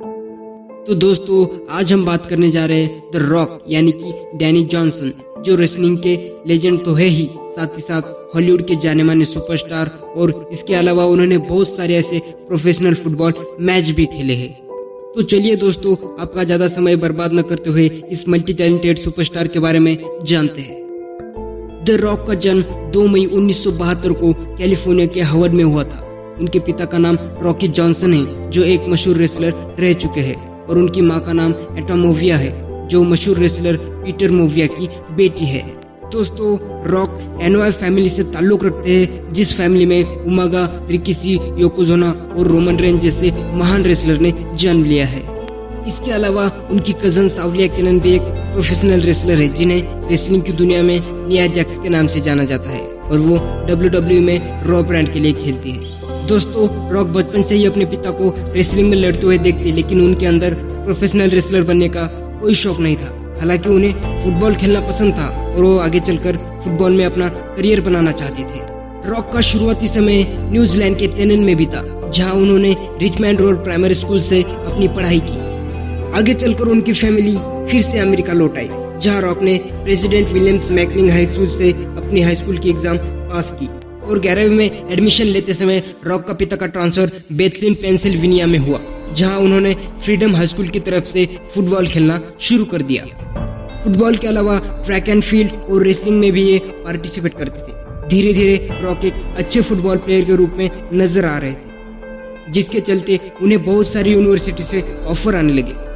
तो दोस्तों, आज हम बात करने जा रहे हैं द रॉक यानी कि डैनी जॉनसन जो रेसलिंग के लेजेंड तो है ही। साथ ही साथ हॉलीवुड के जाने माने सुपरस्टार और इसके अलावा उन्होंने बहुत सारे ऐसे प्रोफेशनल फुटबॉल मैच भी खेले हैं। तो चलिए दोस्तों, आपका ज़्यादा समय बर्बाद न करते हुए इस मल्टी टैलेंटेड सुपरस्टार के बारे में जानते हैं। द रॉक का जन्म 2 मई उन्नीस सौ बहत्तर को कैलिफ़ोर्निया के हवर्ड में हुआ था। उनके पिता का नाम रॉकी जॉनसन है, जो एक मशहूर रेसलर रह चुके हैं। और उनकी माँ का नाम एटामोविया है, जो मशहूर रेसलर पीटर मोविया की बेटी है। दोस्तों, रॉक एनोए फैमिली से ताल्लुक रखते हैं, जिस फैमिली में उमागा, रिकिसी, योकोजोना और रोमन रेन जैसे महान रेसलर ने जन्म लिया है। इसके अलावा उनकी कज़न सावलिया केनन भी एक प्रोफेशनल रेसलर है, जिन्हें रेसलिंग की दुनिया में निया जैक्स के नाम से जाना जाता है। और वो डब्ल्यू में रॉ ब्रांड के लिए खेलती है। दोस्तों, रॉक बचपन से ही अपने पिता को रेसलिंग में लड़ते हुए देखते, लेकिन उनके अंदर प्रोफेशनल रेसलर बनने का कोई शौक नहीं था। हालाँकि उन्हें फुटबॉल खेलना पसंद था और वो आगे चलकर फुटबॉल में अपना करियर बनाना चाहते थे। रॉक का शुरुआती समय न्यूजीलैंड के तेनन में बीता जहाँ उन्होंने रिचमैन रोड प्राइमरी स्कूल से अपनी पढ़ाई की। आगे चलकर उनकी फैमिली फिर से अमेरिका लौट आई, जहाँ रॉक ने President Williams McKinley high school से अपनी हाई स्कूल की एग्ज़ाम पास की। और ग्यारहवीं में एडमिशन लेते समय रॉक का पिता का ट्रांसफ़र बेथलिन पेंसिल्वेनिया में हुआ, जहाँ उन्होंने फ्रीडम हाई स्कूल की तरफ़ से फुटबॉल खेलना शुरू कर दिया। फुटबॉल के अलावा ट्रैक एंड फ़ील्ड और रेसिंग में भी ये पार्टिसिपेट करते थे। धीरे धीरे रॉक एक अच्छे फुटबॉल प्लेयर के रूप में नज़र आ रहे थे, जिसके चलते उन्हें बहुत सारी यूनिवर्सिटी से ऑफ़र आने लगे।